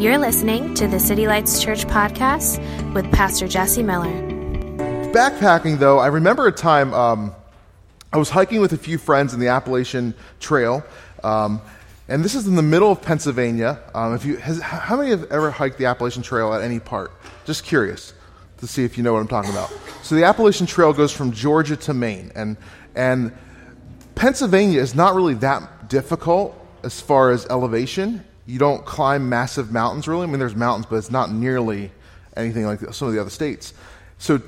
You're listening to the City Lights Church podcast with Pastor Jesse Miller. Backpacking, though, I remember a time um, I was hiking with a few friends in the Appalachian Trail. Um, and this is in the middle of Pennsylvania. Um, if you, has, how many have ever hiked the Appalachian Trail at any part? Just curious to see if you know what I'm talking about. So the Appalachian Trail goes from Georgia to Maine, and and Pennsylvania is not really that difficult as far as elevation. You don't climb massive mountains, really. I mean, there's mountains, but it's not nearly anything like some of the other states. So,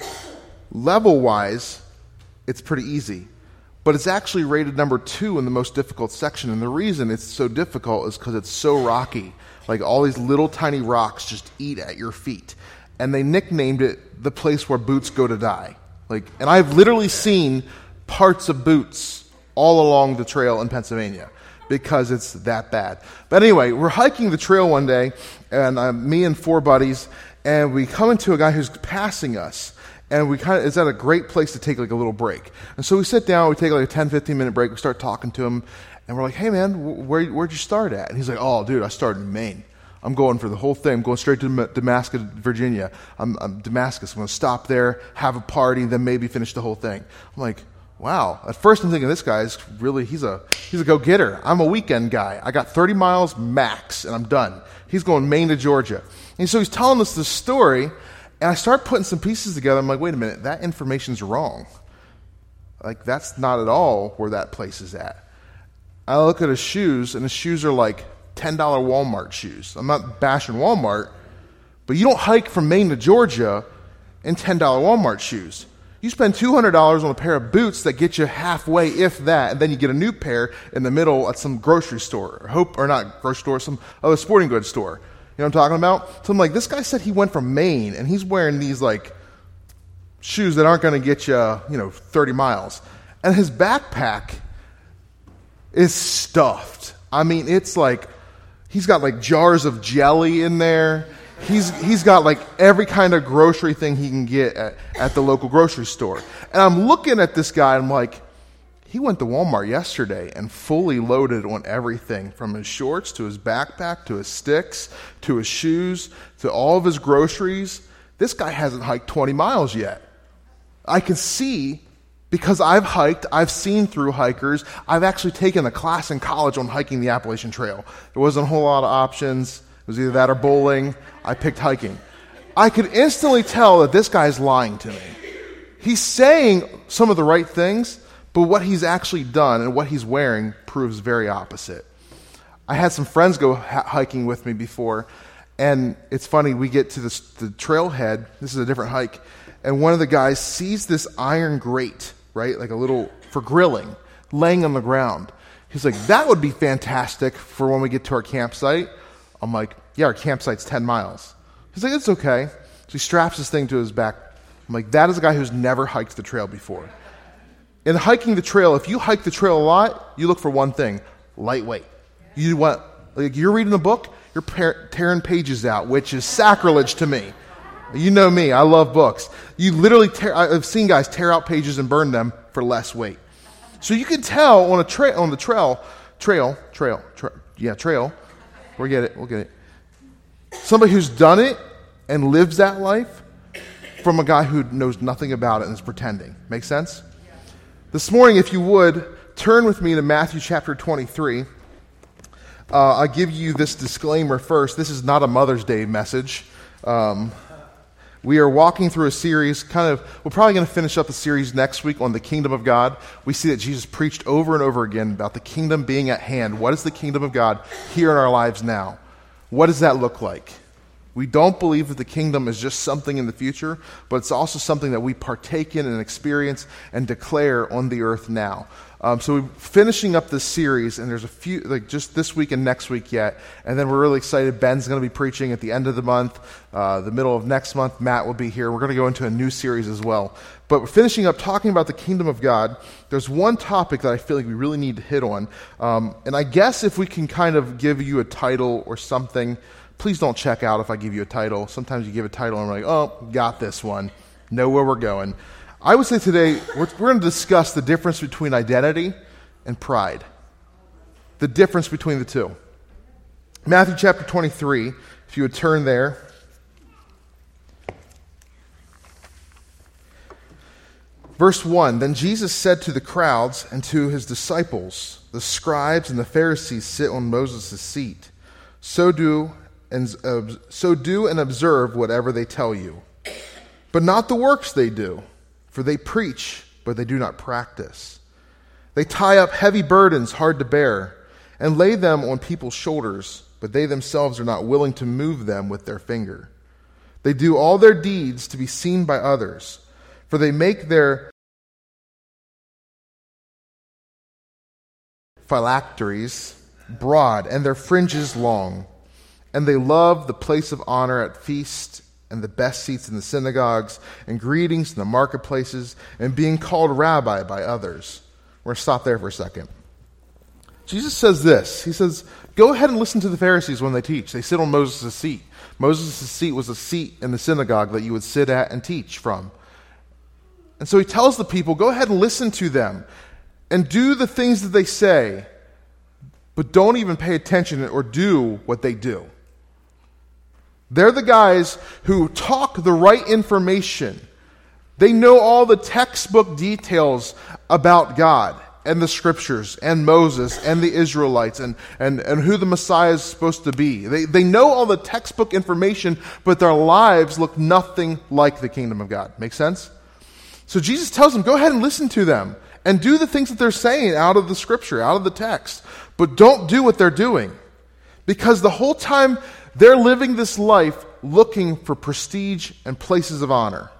level wise, it's pretty easy. But it's actually rated number two in the most difficult section. And the reason it's so difficult is because it's so rocky. Like all these little tiny rocks just eat at your feet. And they nicknamed it the place where boots go to die. Like, and I've literally seen parts of boots all along the trail in Pennsylvania because it's that bad. But anyway, we're hiking the trail one day, and uh, me and four buddies, and we come into a guy who's passing us and we kind of is at a great place to take like a little break. And so we sit down we take like a 10 15 minute break we start talking to him and we're like hey man where, where'd you start at? And he's like oh dude i started in maine. I'm going for the whole thing. I'm going straight to damascus virginia. I'm, I'm damascus. I'm going to stop there have a party then maybe finish the whole thing. I'm like wow at first i'm thinking this guy's really he's a he's a go-getter i'm a weekend guy i got 30 miles max and i'm done he's going maine to georgia and so he's telling us this story and I start putting some pieces together. I'm like, wait a minute, that information's wrong. Like, that's not at all where that place is at. I look at his shoes, and his shoes are like $10 Walmart shoes. I'm not bashing Walmart, but you don't hike from Maine to Georgia in $10 Walmart shoes. You spend $200 on a pair of boots that get you halfway, if that, and then you get a new pair in the middle at some grocery store, or hope, or not grocery store, some other sporting goods store. You know what I'm talking about? So I'm like, this guy said he went from Maine and he's wearing these like shoes that aren't going to get you, you know, 30 miles. And his backpack is stuffed. I mean, it's like he's got like jars of jelly in there. He's, he's got like every kind of grocery thing he can get at, at the local grocery store. And I'm looking at this guy and I'm like, he went to Walmart yesterday and fully loaded on everything from his shorts to his backpack to his sticks to his shoes to all of his groceries. This guy hasn't hiked 20 miles yet. I can see because I've hiked, I've seen through hikers. I've actually taken a class in college on hiking the Appalachian Trail. There wasn't a whole lot of options. It was either that or bowling. I picked hiking. I could instantly tell that this guy's lying to me. He's saying some of the right things, but what he's actually done and what he's wearing proves very opposite. I had some friends go hiking with me before, and it's funny, we get to this, the trailhead. This is a different hike, and one of the guys sees this iron grate, right, like a little for grilling, laying on the ground. He's like, that would be fantastic for when we get to our campsite. I'm like, yeah, our campsite's 10 miles. He's like, it's okay. So he straps this thing to his back. I'm like, that is a guy who's never hiked the trail before in hiking the trail, if you hike the trail a lot, you look for one thing lightweight. You want, like, you're reading a book, you're par- tearing pages out, which is sacrilege to me. You know me, I love books. You literally tear, I've seen guys tear out pages and burn them for less weight. So you can tell on a trail, on the trail, trail, trail, tra- yeah, trail. We'll get it, we'll get it. Somebody who's done it and lives that life from a guy who knows nothing about it and is pretending. Make sense? This morning, if you would, turn with me to Matthew chapter 23. Uh, I'll give you this disclaimer first. This is not a Mother's Day message. Um, we are walking through a series, kind of, we're probably going to finish up the series next week on the kingdom of God. We see that Jesus preached over and over again about the kingdom being at hand. What is the kingdom of God here in our lives now? What does that look like? We don't believe that the kingdom is just something in the future, but it's also something that we partake in and experience and declare on the earth now. Um, so we're finishing up this series, and there's a few, like just this week and next week yet. And then we're really excited. Ben's going to be preaching at the end of the month, uh, the middle of next month. Matt will be here. We're going to go into a new series as well. But we're finishing up talking about the kingdom of God. There's one topic that I feel like we really need to hit on. Um, and I guess if we can kind of give you a title or something please don't check out if I give you a title. Sometimes you give a title and we're like, oh, got this one. Know where we're going. I would say today we're, we're going to discuss the difference between identity and pride. The difference between the two. Matthew chapter 23. If If you would turn there. Verse 1 Then Jesus said to the crowds and to his disciples, The scribes and the Pharisees sit on Moses' seat. So do and, uh, so do and observe whatever they tell you. But not the works they do, for they preach, but they do not practice. They tie up heavy burdens hard to bear and lay them on people's shoulders, but they themselves are not willing to move them with their finger. They do all their deeds to be seen by others, for they make their phylacteries broad and their fringes long. And they love the place of honor at feasts and the best seats in the synagogues and greetings in the marketplaces and being called rabbi by others. We're going to stop there for a second. Jesus says this He says, Go ahead and listen to the Pharisees when they teach. They sit on Moses' seat. Moses' seat was a seat in the synagogue that you would sit at and teach from. And so he tells the people, Go ahead and listen to them and do the things that they say, but don't even pay attention or do what they do. They're the guys who talk the right information. They know all the textbook details about God and the scriptures and Moses and the Israelites and, and, and who the Messiah is supposed to be. They, they know all the textbook information, but their lives look nothing like the kingdom of God. Make sense? So Jesus tells them, go ahead and listen to them and do the things that they're saying out of the scripture, out of the text, but don't do what they're doing. Because the whole time they're living this life looking for prestige and places of honor.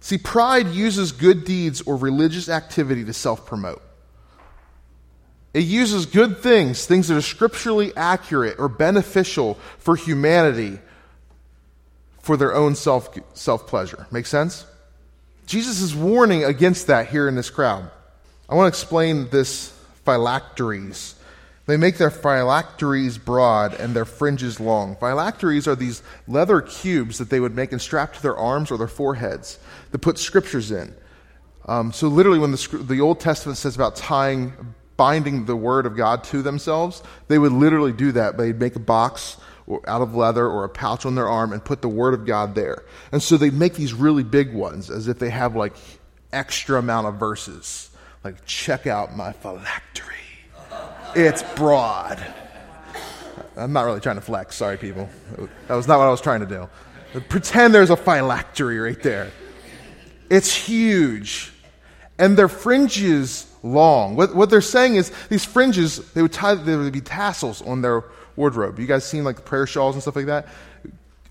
See, pride uses good deeds or religious activity to self promote. It uses good things, things that are scripturally accurate or beneficial for humanity, for their own self pleasure. Make sense? Jesus is warning against that here in this crowd. I want to explain this phylacteries they make their phylacteries broad and their fringes long. Phylacteries are these leather cubes that they would make and strap to their arms or their foreheads to put scriptures in. Um, so, literally, when the, the Old Testament says about tying, binding the word of God to themselves, they would literally do that. They'd make a box out of leather or a pouch on their arm and put the word of God there. And so they'd make these really big ones as if they have like extra amount of verses. Like, check out my phylactery. It's broad. I'm not really trying to flex. Sorry, people. That was not what I was trying to do. Pretend there's a phylactery right there. It's huge. And their fringes long. What, what they're saying is these fringes, they would tie, there would be tassels on their wardrobe. You guys seen like prayer shawls and stuff like that?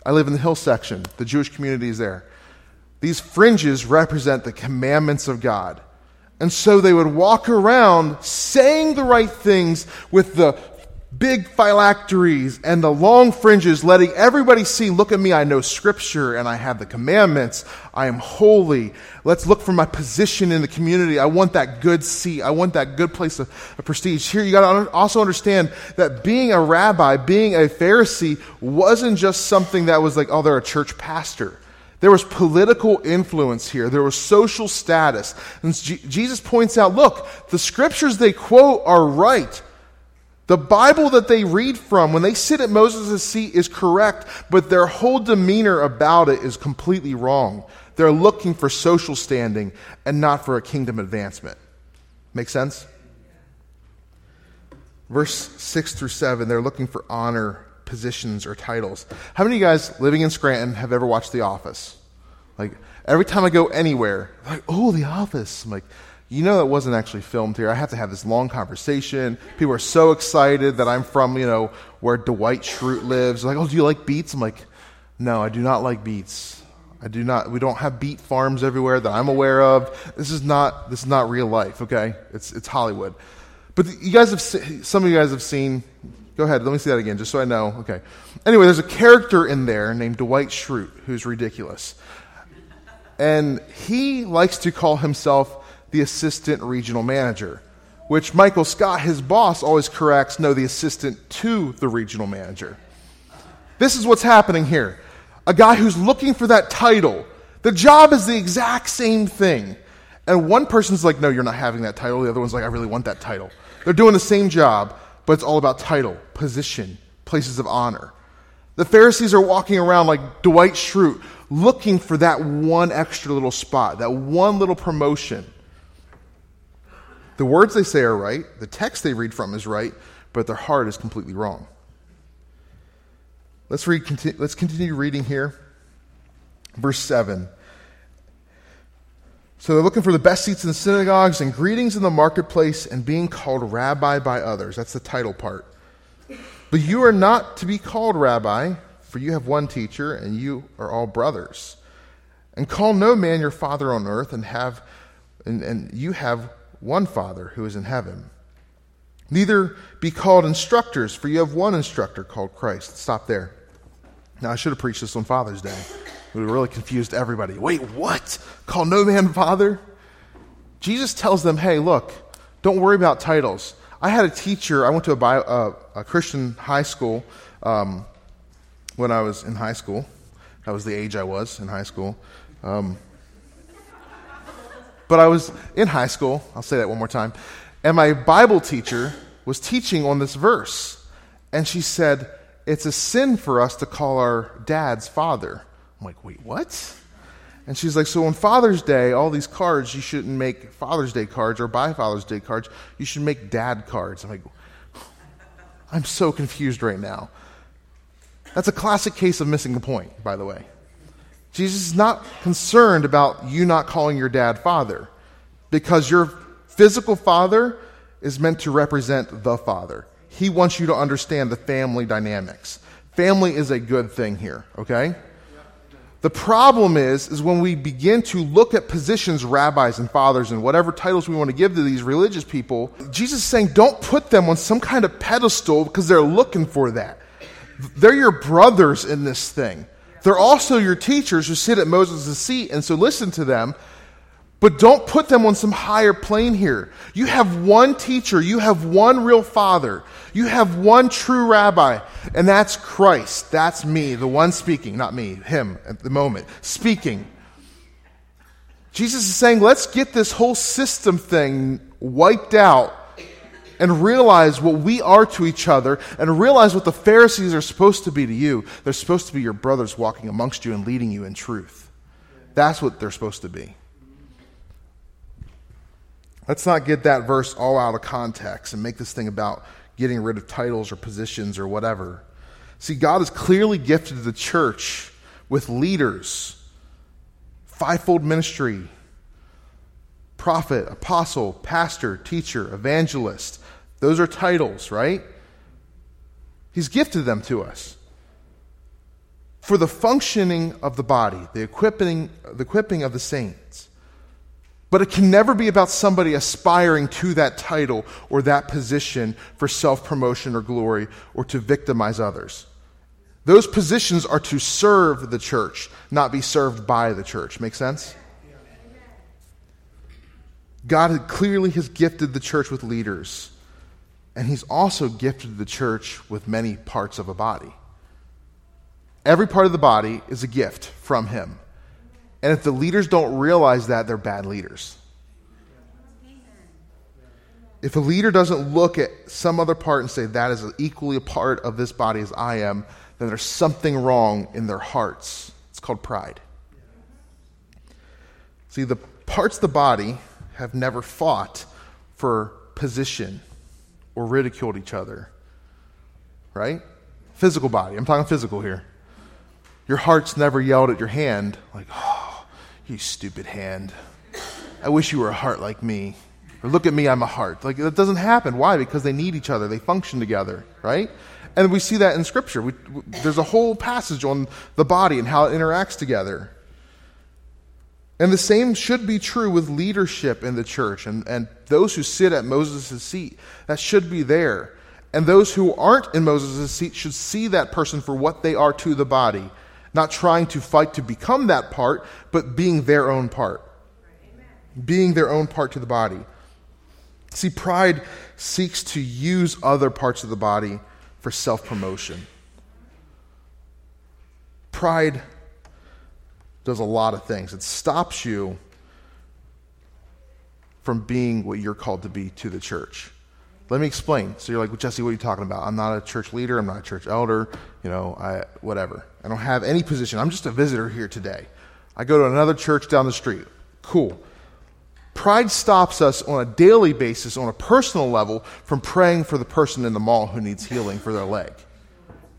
I live in the hill section. The Jewish community is there. These fringes represent the commandments of God. And so they would walk around saying the right things with the big phylacteries and the long fringes, letting everybody see, look at me, I know scripture and I have the commandments. I am holy. Let's look for my position in the community. I want that good seat. I want that good place of, of prestige. Here, you got to also understand that being a rabbi, being a Pharisee, wasn't just something that was like, oh, they're a church pastor. There was political influence here. There was social status. And G- Jesus points out look, the scriptures they quote are right. The Bible that they read from when they sit at Moses' seat is correct, but their whole demeanor about it is completely wrong. They're looking for social standing and not for a kingdom advancement. Make sense? Verse 6 through 7, they're looking for honor positions or titles. How many of you guys living in Scranton have ever watched The Office? Like, every time I go anywhere, like, oh, The Office. I'm like, you know, that wasn't actually filmed here. I have to have this long conversation. People are so excited that I'm from, you know, where Dwight Schrute lives. They're like, oh, do you like beets? I'm like, no, I do not like beets. I do not. We don't have beet farms everywhere that I'm aware of. This is not. This is not real life. Okay, it's it's Hollywood. But you guys have. Some of you guys have seen Go ahead, let me see that again, just so I know. Okay. Anyway, there's a character in there named Dwight Schrute who's ridiculous. And he likes to call himself the assistant regional manager, which Michael Scott, his boss, always corrects no, the assistant to the regional manager. This is what's happening here. A guy who's looking for that title. The job is the exact same thing. And one person's like, no, you're not having that title. The other one's like, I really want that title. They're doing the same job but it's all about title, position, places of honor. The Pharisees are walking around like Dwight Schrute, looking for that one extra little spot, that one little promotion. The words they say are right, the text they read from is right, but their heart is completely wrong. Let's, read, continue, let's continue reading here. Verse 7. So they're looking for the best seats in the synagogues and greetings in the marketplace and being called rabbi by others. That's the title part. But you are not to be called rabbi, for you have one teacher, and you are all brothers. And call no man your father on earth, and have and, and you have one Father who is in heaven. Neither be called instructors, for you have one instructor called Christ. Stop there. Now, I should have preached this on Father's Day. It really confused everybody. Wait, what? Call no man Father? Jesus tells them, hey, look, don't worry about titles. I had a teacher, I went to a, bio, uh, a Christian high school um, when I was in high school. That was the age I was in high school. Um, but I was in high school, I'll say that one more time, and my Bible teacher was teaching on this verse. And she said, It's a sin for us to call our dads father. I'm like, Wait, what? And she's like, So on Father's Day, all these cards, you shouldn't make Father's Day cards or buy Father's Day cards. You should make dad cards. I'm like, I'm so confused right now. That's a classic case of missing the point, by the way. Jesus is not concerned about you not calling your dad father because your physical father is meant to represent the father. He wants you to understand the family dynamics. Family is a good thing here, okay? The problem is, is when we begin to look at positions, rabbis and fathers and whatever titles we want to give to these religious people, Jesus is saying don't put them on some kind of pedestal because they're looking for that. They're your brothers in this thing. They're also your teachers who sit at Moses' seat, and so listen to them. But don't put them on some higher plane here. You have one teacher, you have one real father, you have one true rabbi, and that's Christ. That's me, the one speaking, not me, him at the moment, speaking. Jesus is saying, let's get this whole system thing wiped out and realize what we are to each other and realize what the Pharisees are supposed to be to you. They're supposed to be your brothers walking amongst you and leading you in truth. That's what they're supposed to be. Let's not get that verse all out of context and make this thing about getting rid of titles or positions or whatever. See, God has clearly gifted the church with leaders, fivefold ministry, prophet, apostle, pastor, teacher, evangelist, those are titles, right? He's gifted them to us. For the functioning of the body, the equipping, the equipping of the saints. But it can never be about somebody aspiring to that title or that position for self promotion or glory or to victimize others. Those positions are to serve the church, not be served by the church. Make sense? God clearly has gifted the church with leaders and he's also gifted the church with many parts of a body. Every part of the body is a gift from him. And if the leaders don't realize that, they're bad leaders. If a leader doesn't look at some other part and say, that is equally a part of this body as I am, then there's something wrong in their hearts. It's called pride. See, the parts of the body have never fought for position or ridiculed each other. Right? Physical body. I'm talking physical here. Your heart's never yelled at your hand, like, oh, you stupid hand. I wish you were a heart like me. Or look at me, I'm a heart. Like, that doesn't happen. Why? Because they need each other, they function together, right? And we see that in Scripture. We, there's a whole passage on the body and how it interacts together. And the same should be true with leadership in the church and, and those who sit at Moses' seat. That should be there. And those who aren't in Moses' seat should see that person for what they are to the body, not trying to fight to become that part, but being their own part. Being their own part to the body. See, pride seeks to use other parts of the body for self promotion. Pride does a lot of things. It stops you from being what you're called to be to the church. Let me explain. So you're like, well, Jesse, what are you talking about? I'm not a church leader. I'm not a church elder. You know, I, whatever. I don't have any position. I'm just a visitor here today. I go to another church down the street. Cool. Pride stops us on a daily basis, on a personal level, from praying for the person in the mall who needs healing for their leg.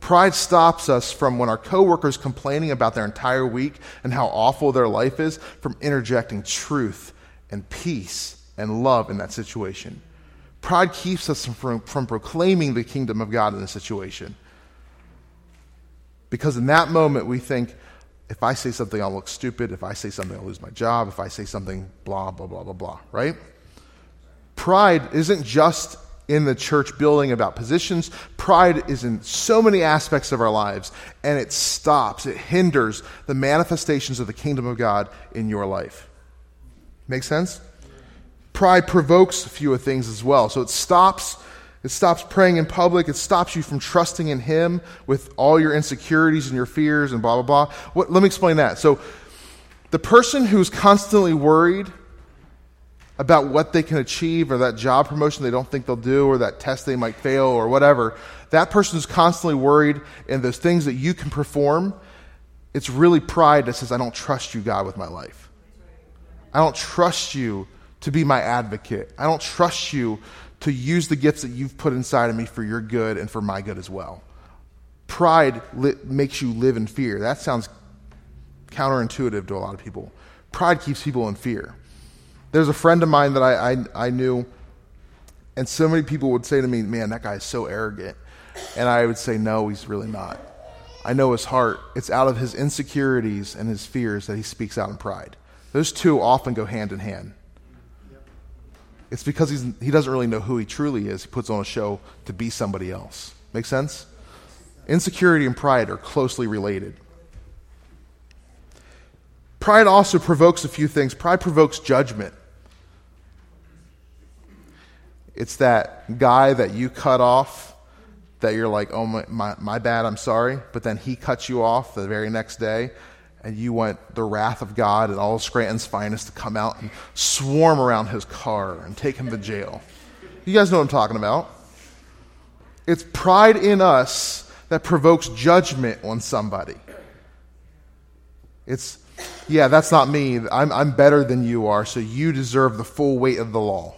Pride stops us from when our coworkers complaining about their entire week and how awful their life is from interjecting truth and peace and love in that situation. Pride keeps us from, from proclaiming the kingdom of God in a situation. Because in that moment, we think, if I say something, I'll look stupid. If I say something, I'll lose my job. If I say something, blah, blah, blah, blah, blah, right? Pride isn't just in the church building about positions. Pride is in so many aspects of our lives, and it stops, it hinders the manifestations of the kingdom of God in your life. Make sense? Pride provokes a few of things as well. So it stops it stops praying in public. It stops you from trusting in Him with all your insecurities and your fears and blah, blah, blah. What, let me explain that. So, the person who's constantly worried about what they can achieve or that job promotion they don't think they'll do or that test they might fail or whatever, that person is constantly worried in those things that you can perform. It's really pride that says, I don't trust you, God, with my life. I don't trust you to be my advocate. I don't trust you to use the gifts that you've put inside of me for your good and for my good as well. Pride li- makes you live in fear. That sounds counterintuitive to a lot of people. Pride keeps people in fear. There's a friend of mine that I, I, I knew, and so many people would say to me, Man, that guy is so arrogant. And I would say, No, he's really not. I know his heart. It's out of his insecurities and his fears that he speaks out in pride. Those two often go hand in hand. It's because he doesn't really know who he truly is. He puts on a show to be somebody else. Make sense? Insecurity and pride are closely related. Pride also provokes a few things. Pride provokes judgment. It's that guy that you cut off that you're like, oh, my, my, my bad, I'm sorry. But then he cuts you off the very next day and you want the wrath of God and all of Scranton's finest to come out and swarm around his car and take him to jail. You guys know what I'm talking about. It's pride in us that provokes judgment on somebody. It's, yeah, that's not me. I'm, I'm better than you are, so you deserve the full weight of the law.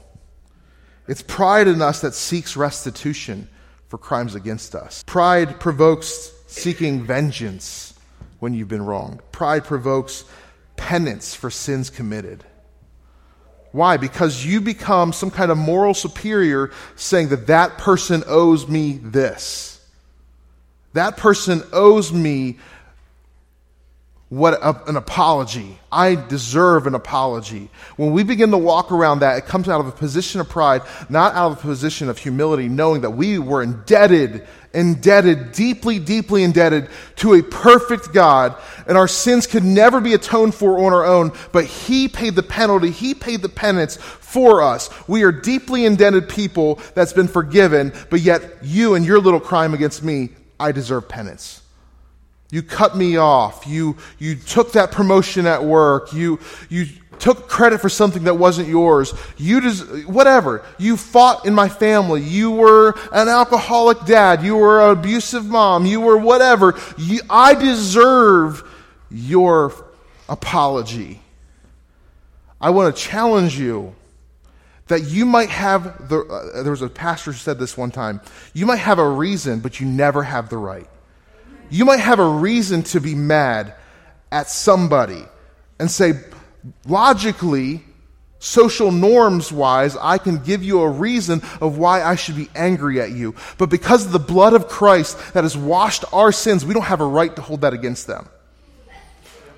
It's pride in us that seeks restitution for crimes against us. Pride provokes seeking vengeance when you've been wronged. Pride provokes penance for sins committed. Why? Because you become some kind of moral superior saying that that person owes me this. That person owes me what a, an apology. I deserve an apology. When we begin to walk around that, it comes out of a position of pride, not out of a position of humility, knowing that we were indebted, indebted, deeply, deeply indebted to a perfect God, and our sins could never be atoned for on our own, but He paid the penalty, He paid the penance for us. We are deeply indebted people that's been forgiven, but yet you and your little crime against me, I deserve penance. You cut me off. You, you took that promotion at work. You, you took credit for something that wasn't yours. You des- whatever. You fought in my family. You were an alcoholic dad. You were an abusive mom. You were whatever. You, I deserve your apology. I want to challenge you that you might have the, uh, there was a pastor who said this one time, you might have a reason, but you never have the right. You might have a reason to be mad at somebody and say, logically, social norms wise, I can give you a reason of why I should be angry at you. But because of the blood of Christ that has washed our sins, we don't have a right to hold that against them.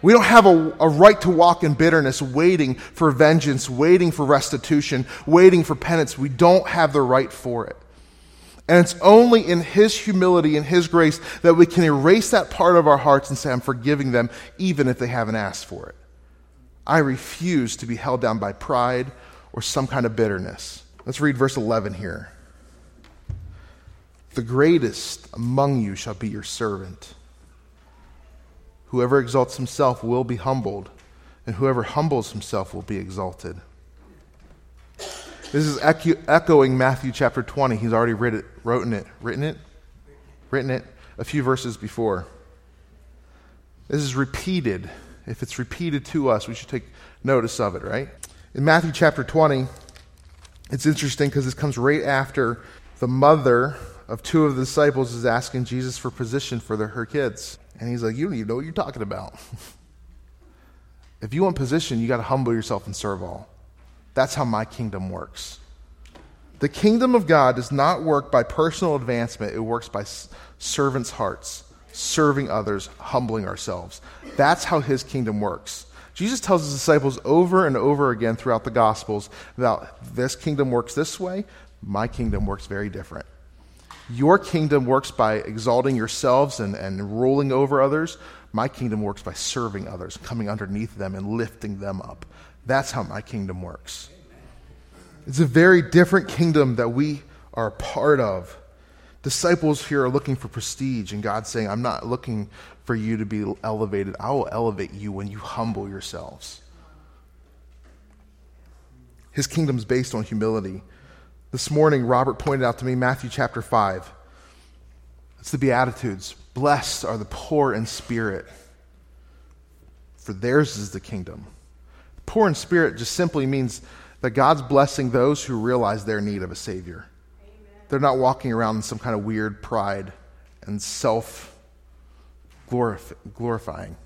We don't have a, a, right to walk in bitterness, waiting for vengeance, waiting for restitution, waiting for penance. We don't have the right for it. And it's only in His humility and His grace that we can erase that part of our hearts and say, I'm forgiving them, even if they haven't asked for it. I refuse to be held down by pride or some kind of bitterness. Let's read verse 11 here. The greatest among you shall be your servant. Whoever exalts himself will be humbled, and whoever humbles himself will be exalted. This is echo- echoing Matthew chapter 20. He's already it, written it, written it, written it a few verses before. This is repeated. If it's repeated to us, we should take notice of it, right? In Matthew chapter 20, it's interesting because this comes right after the mother of two of the disciples is asking Jesus for position for her kids. And he's like, You don't even know what you're talking about. if you want position, you got to humble yourself and serve all. That's how my kingdom works. The kingdom of God does not work by personal advancement, it works by servants' hearts, serving others, humbling ourselves. That's how his kingdom works. Jesus tells his disciples over and over again throughout the Gospels that this kingdom works this way, my kingdom works very different. Your kingdom works by exalting yourselves and, and ruling over others. My kingdom works by serving others, coming underneath them and lifting them up. That's how my kingdom works. It's a very different kingdom that we are a part of. Disciples here are looking for prestige, and God's saying, I'm not looking for you to be elevated. I will elevate you when you humble yourselves. His kingdom's based on humility. This morning, Robert pointed out to me Matthew chapter 5. It's the Beatitudes. Blessed are the poor in spirit, for theirs is the kingdom. Poor in spirit just simply means that God's blessing those who realize their need of a Savior. They're not walking around in some kind of weird pride and self glorifying.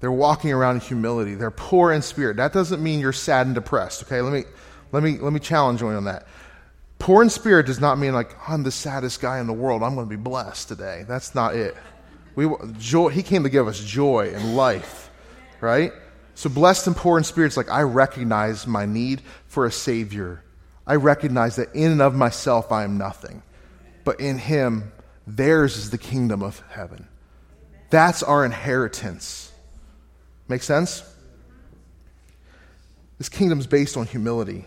They're walking around in humility. They're poor in spirit. That doesn't mean you're sad and depressed, okay? Let me, let me, let me challenge you on that. Poor in spirit does not mean like, I'm the saddest guy in the world. I'm going to be blessed today. That's not it. We, joy, he came to give us joy and life, right? So, blessed and poor in spirit is like, I recognize my need for a Savior. I recognize that in and of myself I am nothing. But in Him, theirs is the kingdom of heaven. That's our inheritance. Make sense? This kingdom is based on humility.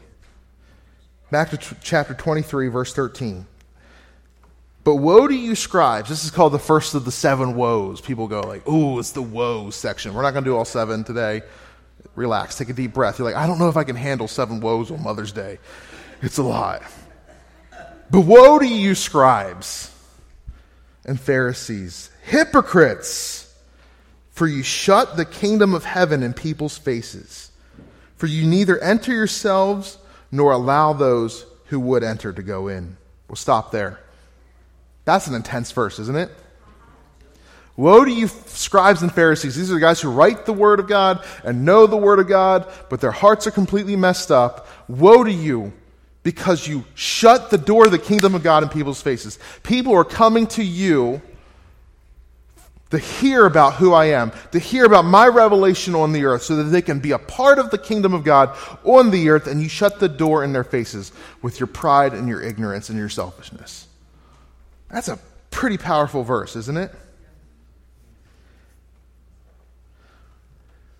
Back to t- chapter 23, verse 13. But woe to you, scribes. This is called the first of the seven woes. People go like, "Ooh, it's the woes section." We're not going to do all seven today. Relax, take a deep breath. You're like, I don't know if I can handle seven woes on Mother's Day. It's a lot. But woe to you, scribes and Pharisees, hypocrites! For you shut the kingdom of heaven in people's faces. For you neither enter yourselves nor allow those who would enter to go in. We'll stop there. That's an intense verse, isn't it? Woe to you, scribes and Pharisees. These are the guys who write the Word of God and know the Word of God, but their hearts are completely messed up. Woe to you, because you shut the door of the kingdom of God in people's faces. People are coming to you to hear about who I am, to hear about my revelation on the earth, so that they can be a part of the kingdom of God on the earth, and you shut the door in their faces with your pride and your ignorance and your selfishness. That's a pretty powerful verse, isn't it?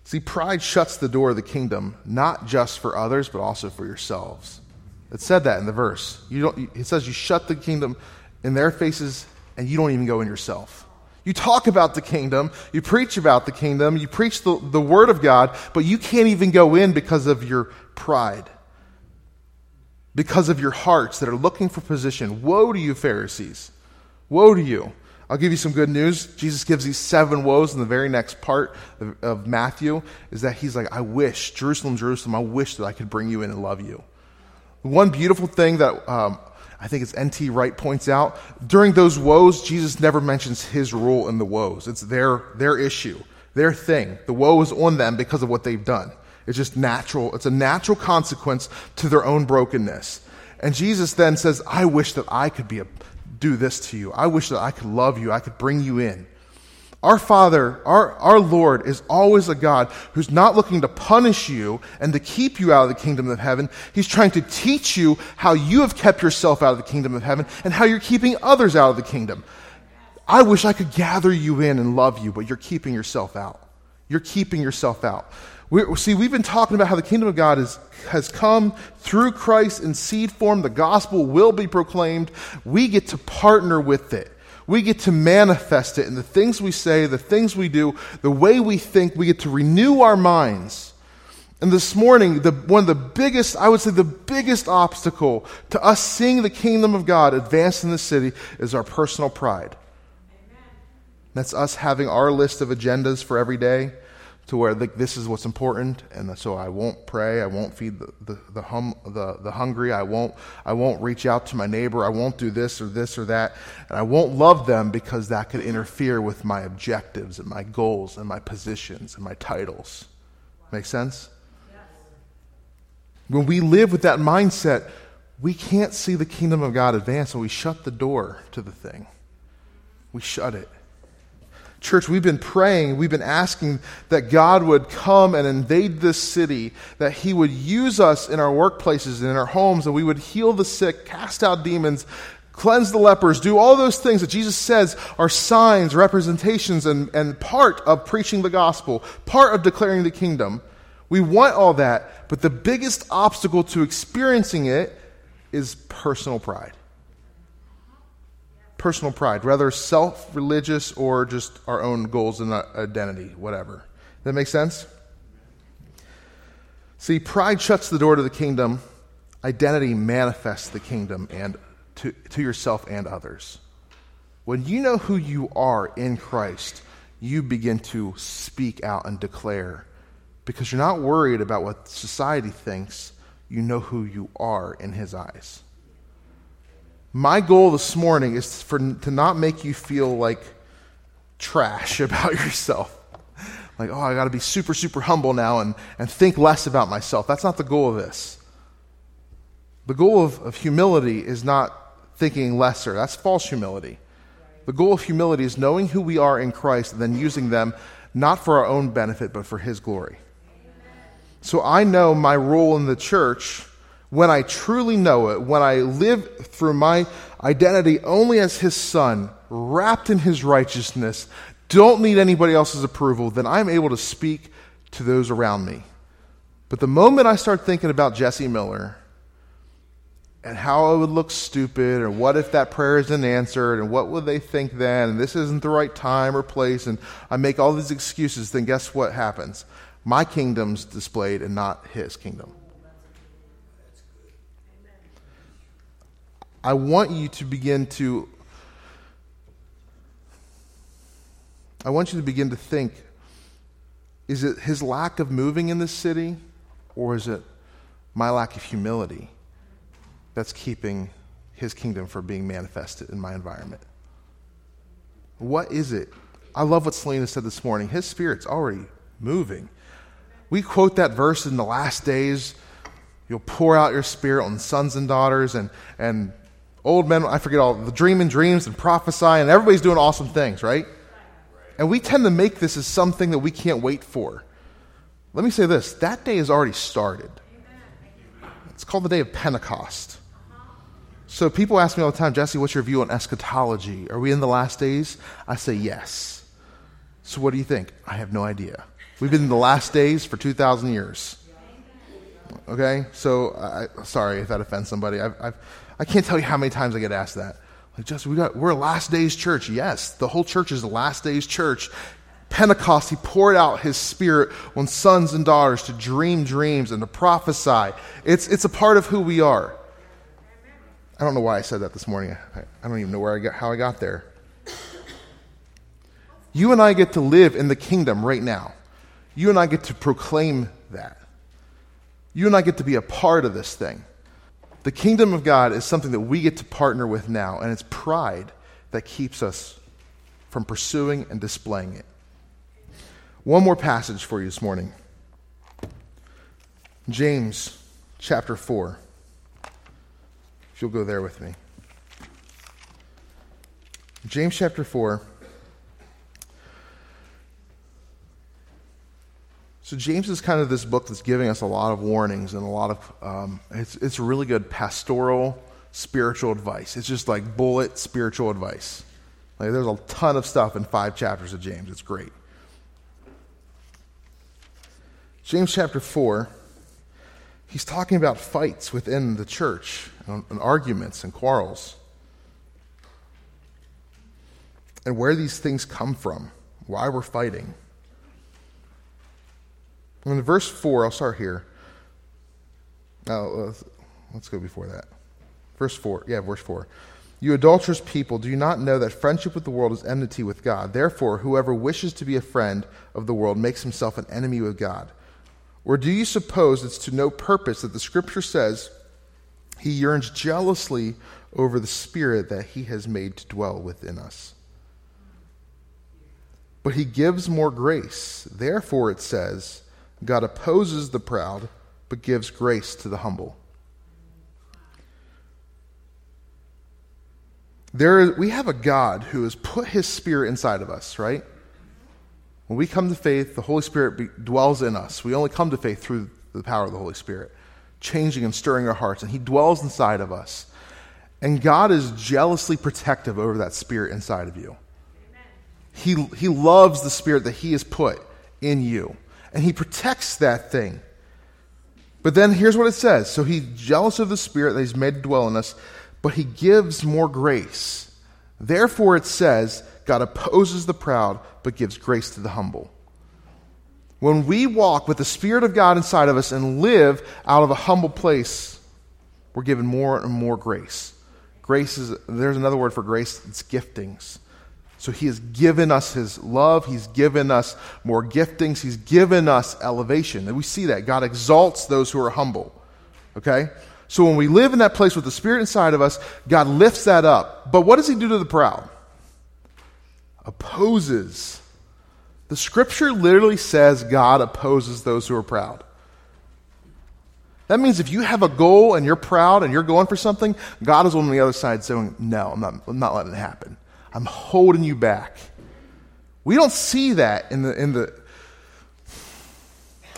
See, pride shuts the door of the kingdom, not just for others, but also for yourselves. It said that in the verse. You don't, it says you shut the kingdom in their faces and you don't even go in yourself. You talk about the kingdom, you preach about the kingdom, you preach the, the word of God, but you can't even go in because of your pride, because of your hearts that are looking for position. Woe to you, Pharisees! Woe to you! I'll give you some good news. Jesus gives these seven woes in the very next part of, of Matthew is that he's like, I wish, Jerusalem, Jerusalem, I wish that I could bring you in and love you. One beautiful thing that um, I think it's N.T. Wright points out during those woes, Jesus never mentions his role in the woes. It's their, their issue, their thing. The woe is on them because of what they've done. It's just natural. It's a natural consequence to their own brokenness. And Jesus then says, I wish that I could be a, do this to you. I wish that I could love you. I could bring you in. Our Father, our, our Lord, is always a God who's not looking to punish you and to keep you out of the kingdom of heaven. He's trying to teach you how you have kept yourself out of the kingdom of heaven and how you're keeping others out of the kingdom. I wish I could gather you in and love you, but you're keeping yourself out. You're keeping yourself out. we see, we've been talking about how the kingdom of God is, has come through Christ in seed form. The gospel will be proclaimed. We get to partner with it. We get to manifest it in the things we say, the things we do, the way we think. We get to renew our minds. And this morning, the, one of the biggest, I would say the biggest obstacle to us seeing the kingdom of God advance in the city is our personal pride. Amen. That's us having our list of agendas for every day to where like, this is what's important, and so I won't pray, I won't feed the, the, the, hum, the, the hungry, I won't, I won't reach out to my neighbor, I won't do this or this or that, and I won't love them because that could interfere with my objectives and my goals and my positions and my titles. Make sense? When we live with that mindset, we can't see the kingdom of God advance and we shut the door to the thing. We shut it. Church, we've been praying, we've been asking that God would come and invade this city, that He would use us in our workplaces and in our homes, and we would heal the sick, cast out demons, cleanse the lepers, do all those things that Jesus says are signs, representations, and, and part of preaching the gospel, part of declaring the kingdom. We want all that, but the biggest obstacle to experiencing it is personal pride personal pride, rather self religious or just our own goals and identity, whatever. That makes sense? See, pride shuts the door to the kingdom, identity manifests the kingdom and to, to yourself and others. When you know who you are in Christ, you begin to speak out and declare because you're not worried about what society thinks. You know who you are in His eyes. My goal this morning is for, to not make you feel like trash about yourself. Like, oh, I got to be super, super humble now and, and think less about myself. That's not the goal of this. The goal of, of humility is not thinking lesser, that's false humility. The goal of humility is knowing who we are in Christ and then using them not for our own benefit, but for His glory. So I know my role in the church when I truly know it, when I live through my identity only as his son, wrapped in his righteousness, don't need anybody else's approval, then I'm able to speak to those around me. But the moment I start thinking about Jesse Miller and how I would look stupid, or what if that prayer isn't answered, and what would they think then, and this isn't the right time or place, and I make all these excuses, then guess what happens? My kingdom's displayed and not his kingdom. I want you to begin to I want you to begin to think is it his lack of moving in this city or is it my lack of humility that's keeping his kingdom from being manifested in my environment? What is it? I love what Selena said this morning. His spirit's already moving. We quote that verse in the last days. You'll pour out your spirit on sons and daughters, and, and old men, I forget all, the dreaming dreams and prophesying, and everybody's doing awesome things, right? And we tend to make this as something that we can't wait for. Let me say this that day has already started. It's called the day of Pentecost. So people ask me all the time, Jesse, what's your view on eschatology? Are we in the last days? I say yes. So what do you think? I have no idea. We've been in the last days for 2,000 years. Okay? So, I, sorry if that offends somebody. I've, I've I can't tell you how many times I get asked that. Like, Justin, we got, we're a last days church. Yes, the whole church is a last days church. Pentecost, he poured out his spirit on sons and daughters to dream dreams and to prophesy. It's, it's a part of who we are. I don't know why I said that this morning. I, I don't even know where I got, how I got there. You and I get to live in the kingdom right now. You and I get to proclaim that. You and I get to be a part of this thing. The kingdom of God is something that we get to partner with now, and it's pride that keeps us from pursuing and displaying it. One more passage for you this morning James chapter 4. If you'll go there with me. James chapter 4. So James is kind of this book that's giving us a lot of warnings and a lot of um, it's it's really good pastoral spiritual advice. It's just like bullet spiritual advice. Like there's a ton of stuff in five chapters of James. It's great. James chapter four. He's talking about fights within the church and, and arguments and quarrels. And where these things come from, why we're fighting. In verse 4, I'll start here. Oh, uh, let's go before that. Verse 4. Yeah, verse 4. You adulterous people, do you not know that friendship with the world is enmity with God? Therefore, whoever wishes to be a friend of the world makes himself an enemy with God. Or do you suppose it's to no purpose that the Scripture says he yearns jealously over the Spirit that he has made to dwell within us? But he gives more grace. Therefore, it says, God opposes the proud, but gives grace to the humble. There, we have a God who has put his spirit inside of us, right? When we come to faith, the Holy Spirit be, dwells in us. We only come to faith through the power of the Holy Spirit, changing and stirring our hearts, and he dwells inside of us. And God is jealously protective over that spirit inside of you. He, he loves the spirit that he has put in you, and he protects that thing. But then here's what it says. So he's jealous of the spirit that he's made to dwell in us but he gives more grace. Therefore, it says, God opposes the proud, but gives grace to the humble. When we walk with the Spirit of God inside of us and live out of a humble place, we're given more and more grace. Grace is, there's another word for grace, it's giftings. So he has given us his love. He's given us more giftings. He's given us elevation. And we see that. God exalts those who are humble. Okay? So when we live in that place with the Spirit inside of us, God lifts that up. But what does He do to the proud? Opposes. The scripture literally says God opposes those who are proud. That means if you have a goal and you're proud and you're going for something, God is on the other side saying, No, I'm not, I'm not letting it happen. I'm holding you back. We don't see that in the, in the.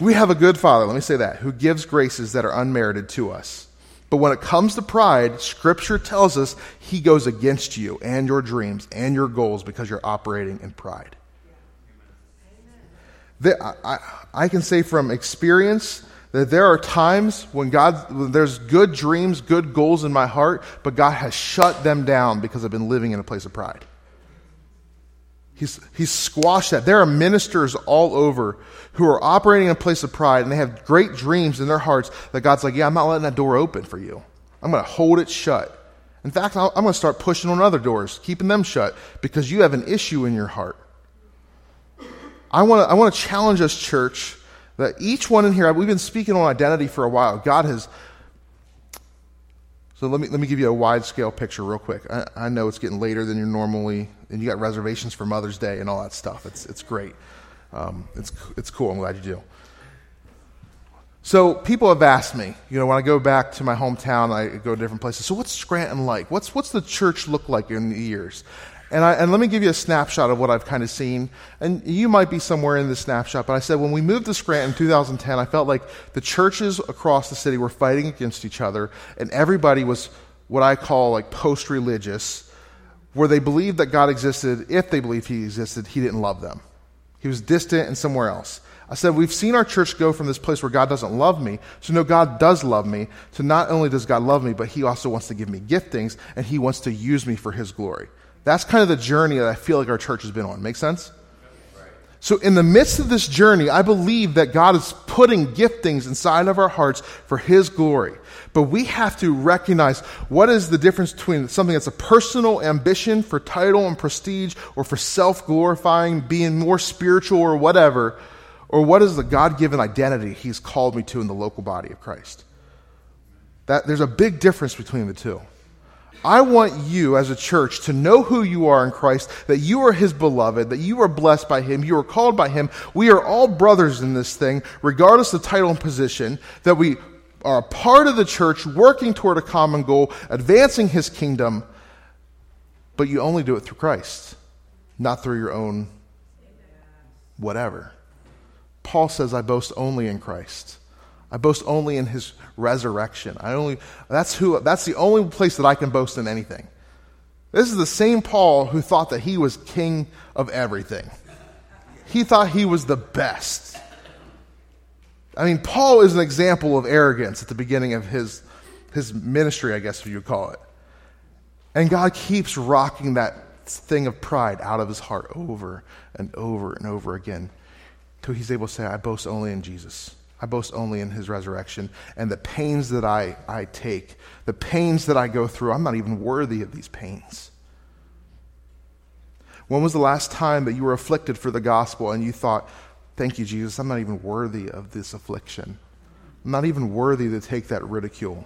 We have a good Father, let me say that, who gives graces that are unmerited to us. But when it comes to pride, Scripture tells us He goes against you and your dreams and your goals because you're operating in pride. I, I can say from experience that there are times when God, when there's good dreams, good goals in my heart, but God has shut them down because I've been living in a place of pride. He's, he's squashed that. There are ministers all over who are operating in a place of pride and they have great dreams in their hearts that God's like, yeah, I'm not letting that door open for you. I'm going to hold it shut. In fact, I'm going to start pushing on other doors, keeping them shut because you have an issue in your heart. I want to, I want to challenge us, church, that each one in here, we've been speaking on identity for a while. God has so let me, let me give you a wide scale picture real quick. I, I, know it's getting later than you're normally, and you got reservations for Mother's Day and all that stuff. It's, it's great. Um, it's, it's cool. I'm glad you do. So people have asked me, you know, when I go back to my hometown, I go to different places. So what's Scranton like? What's, what's the church look like in the years? And, I, and let me give you a snapshot of what I've kind of seen. And you might be somewhere in this snapshot, but I said when we moved to Scranton in 2010, I felt like the churches across the city were fighting against each other, and everybody was what I call like post religious, where they believed that God existed. If they believed He existed, He didn't love them. He was distant and somewhere else. I said, we've seen our church go from this place where God doesn't love me to no, God does love me, to not only does God love me, but He also wants to give me giftings and He wants to use me for His glory. That's kind of the journey that I feel like our church has been on. Make sense? So, in the midst of this journey, I believe that God is putting giftings inside of our hearts for His glory. But we have to recognize what is the difference between something that's a personal ambition for title and prestige or for self glorifying, being more spiritual or whatever, or what is the God given identity He's called me to in the local body of Christ. That, there's a big difference between the two. I want you as a church to know who you are in Christ, that you are His beloved, that you are blessed by Him, you are called by Him. We are all brothers in this thing, regardless of title and position, that we are a part of the church working toward a common goal, advancing His kingdom, but you only do it through Christ, not through your own whatever. Paul says, I boast only in Christ. I boast only in his resurrection. I only, that's, who, that's the only place that I can boast in anything. This is the same Paul who thought that he was king of everything. He thought he was the best. I mean, Paul is an example of arrogance at the beginning of his, his ministry, I guess if you call it. And God keeps rocking that thing of pride out of his heart over and over and over again till he's able to say, I boast only in Jesus. I boast only in his resurrection. And the pains that I, I take, the pains that I go through, I'm not even worthy of these pains. When was the last time that you were afflicted for the gospel and you thought, Thank you, Jesus, I'm not even worthy of this affliction? I'm not even worthy to take that ridicule.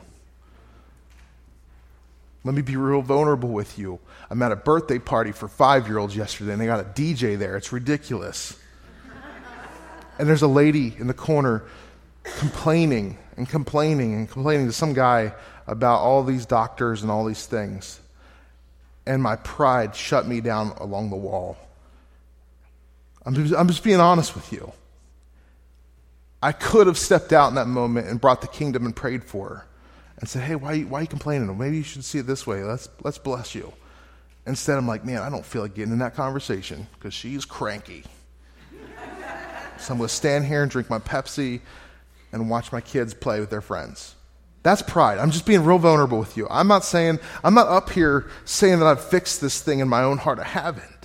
Let me be real vulnerable with you. I'm at a birthday party for five year olds yesterday, and they got a DJ there. It's ridiculous. and there's a lady in the corner complaining and complaining and complaining to some guy about all these doctors and all these things. And my pride shut me down along the wall. I'm just, I'm just being honest with you. I could have stepped out in that moment and brought the kingdom and prayed for her and said, hey, why, why are you complaining? maybe you should see it this way. Let's, let's bless you. Instead, I'm like, man, I don't feel like getting in that conversation because she's cranky. so I'm going to stand here and drink my Pepsi and watch my kids play with their friends. That's pride. I'm just being real vulnerable with you. I'm not saying, I'm not up here saying that I've fixed this thing in my own heart. I haven't.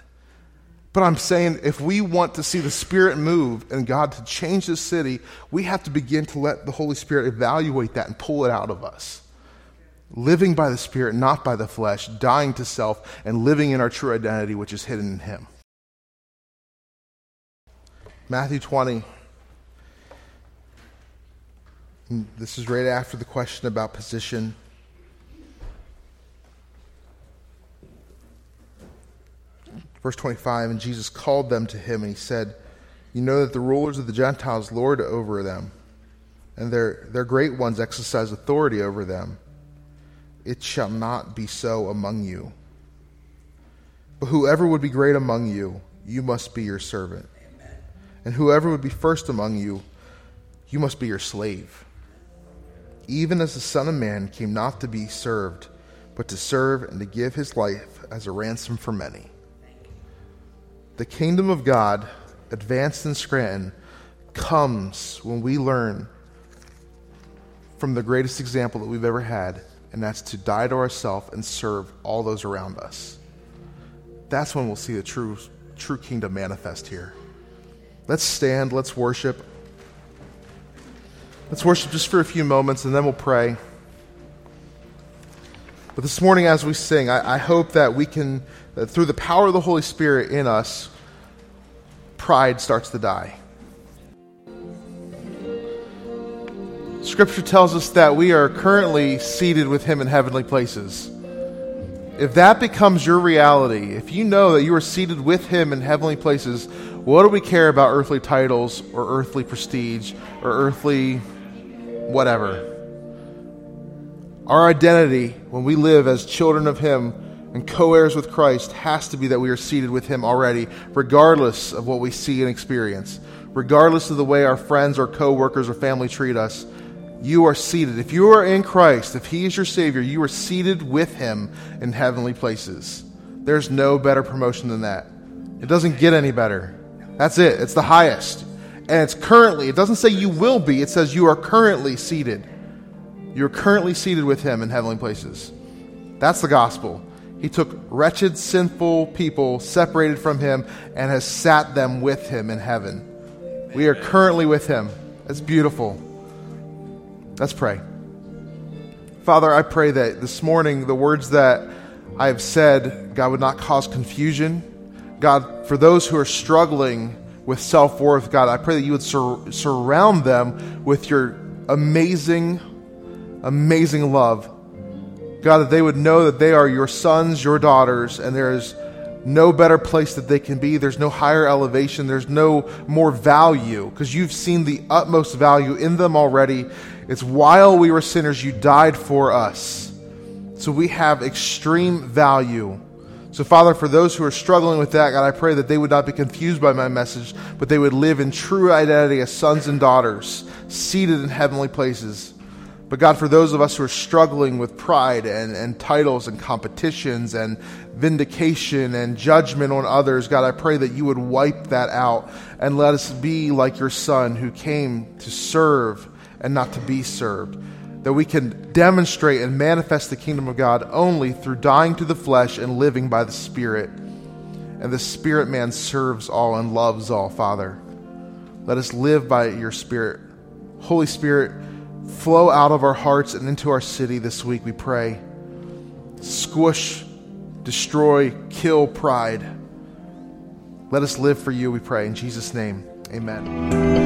But I'm saying if we want to see the Spirit move and God to change this city, we have to begin to let the Holy Spirit evaluate that and pull it out of us. Living by the Spirit, not by the flesh, dying to self, and living in our true identity, which is hidden in Him. Matthew 20. This is right after the question about position. Verse 25 And Jesus called them to him, and he said, You know that the rulers of the Gentiles lord over them, and their, their great ones exercise authority over them. It shall not be so among you. But whoever would be great among you, you must be your servant. And whoever would be first among you, you must be your slave. Even as the Son of Man came not to be served, but to serve and to give his life as a ransom for many. The kingdom of God, advanced in Scranton, comes when we learn from the greatest example that we've ever had, and that's to die to ourselves and serve all those around us. That's when we'll see the true, true kingdom manifest here. Let's stand, let's worship. Let's worship just for a few moments, and then we'll pray. But this morning, as we sing, I, I hope that we can, that through the power of the Holy Spirit in us, pride starts to die. Scripture tells us that we are currently seated with Him in heavenly places. If that becomes your reality, if you know that you are seated with Him in heavenly places, what do we care about earthly titles or earthly prestige or earthly whatever? Our identity when we live as children of Him and co heirs with Christ has to be that we are seated with Him already, regardless of what we see and experience, regardless of the way our friends or co workers or family treat us. You are seated. If you are in Christ, if He is your Savior, you are seated with Him in heavenly places. There's no better promotion than that. It doesn't get any better. That's it, it's the highest. And it's currently, it doesn't say you will be, it says you are currently seated. You're currently seated with him in heavenly places. That's the gospel. He took wretched, sinful people separated from him and has sat them with him in heaven. We are currently with him. It's beautiful. Let's pray. Father, I pray that this morning the words that I have said, God, would not cause confusion. God, for those who are struggling with self worth, God, I pray that you would sur- surround them with your amazing amazing love. God, that they would know that they are your sons, your daughters, and there is no better place that they can be. There's no higher elevation. There's no more value because you've seen the utmost value in them already. It's while we were sinners, you died for us. So we have extreme value. So, Father, for those who are struggling with that, God, I pray that they would not be confused by my message, but they would live in true identity as sons and daughters, seated in heavenly places. But God, for those of us who are struggling with pride and, and titles and competitions and vindication and judgment on others, God, I pray that you would wipe that out and let us be like your Son who came to serve and not to be served. That we can demonstrate and manifest the kingdom of God only through dying to the flesh and living by the Spirit. And the Spirit man serves all and loves all, Father. Let us live by your Spirit. Holy Spirit, flow out of our hearts and into our city this week, we pray. Squish, destroy, kill pride. Let us live for you, we pray. In Jesus' name, amen.